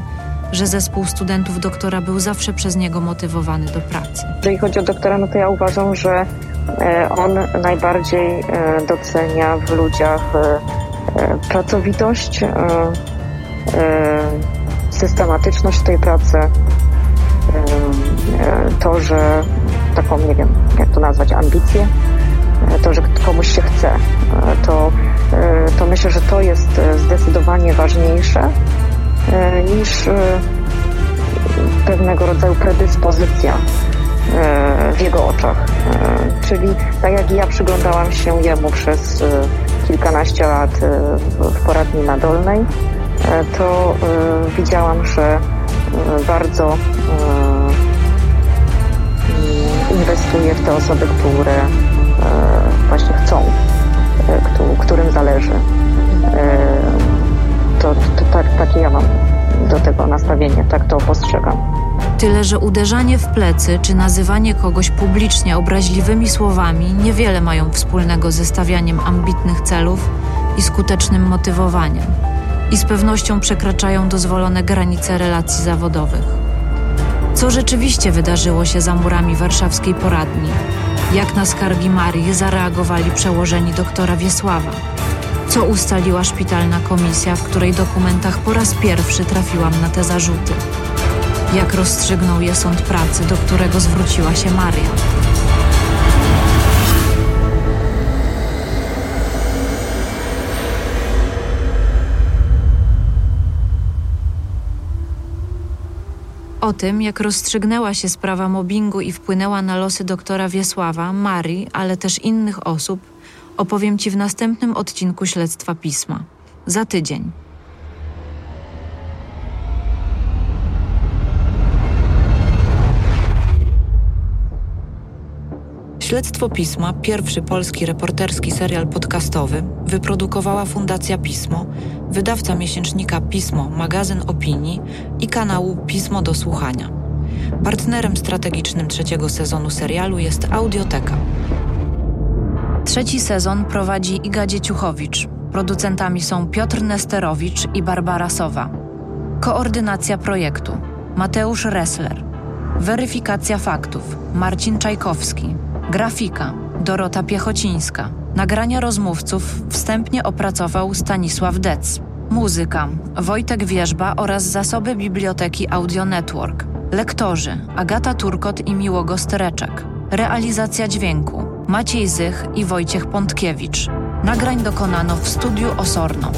że zespół studentów doktora był zawsze przez niego motywowany do pracy. Jeżeli chodzi o doktora, no to ja uważam, że e, on najbardziej e, docenia w ludziach e, pracowitość, systematyczność tej pracy, to, że taką, nie wiem, jak to nazwać, ambicję, to, że komuś się chce, to, to myślę, że to jest zdecydowanie ważniejsze niż pewnego rodzaju predyspozycja w jego oczach. Czyli tak jak ja przyglądałam się jemu przez kilkanaście lat w poradni nadolnej, to widziałam, że bardzo inwestuje w te osoby, które właśnie chcą, którym zależy. To, to tak, takie ja mam do tego nastawienie, tak to postrzegam. Tyle, że uderzanie w plecy czy nazywanie kogoś publicznie obraźliwymi słowami niewiele mają wspólnego ze stawianiem ambitnych celów i skutecznym motywowaniem. I z pewnością przekraczają dozwolone granice relacji zawodowych. Co rzeczywiście wydarzyło się za murami warszawskiej poradni? Jak na skargi Marii zareagowali przełożeni doktora Wiesława? Co ustaliła szpitalna komisja, w której dokumentach po raz pierwszy trafiłam na te zarzuty? Jak rozstrzygnął je sąd pracy, do którego zwróciła się Maria? O tym, jak rozstrzygnęła się sprawa mobbingu i wpłynęła na losy doktora Wiesława, Marii, ale też innych osób, opowiem Ci w następnym odcinku śledztwa pisma. Za tydzień. Śledztwo Pisma, pierwszy polski reporterski serial podcastowy, wyprodukowała Fundacja Pismo, wydawca miesięcznika Pismo, magazyn opinii i kanału Pismo do słuchania. Partnerem strategicznym trzeciego sezonu serialu jest Audioteka. Trzeci sezon prowadzi Iga Dzieciuchowicz. Producentami są Piotr Nesterowicz i Barbara Sowa. Koordynacja projektu Mateusz Ressler. Weryfikacja faktów Marcin Czajkowski. Grafika Dorota Piechocińska. Nagrania rozmówców wstępnie opracował Stanisław Dec. Muzyka Wojtek Wierzba oraz zasoby biblioteki Audio Network. Lektorzy Agata Turkot i Miłogo Stereczek. Realizacja dźwięku Maciej Zych i Wojciech Pątkiewicz. Nagrań dokonano w studiu Osorno.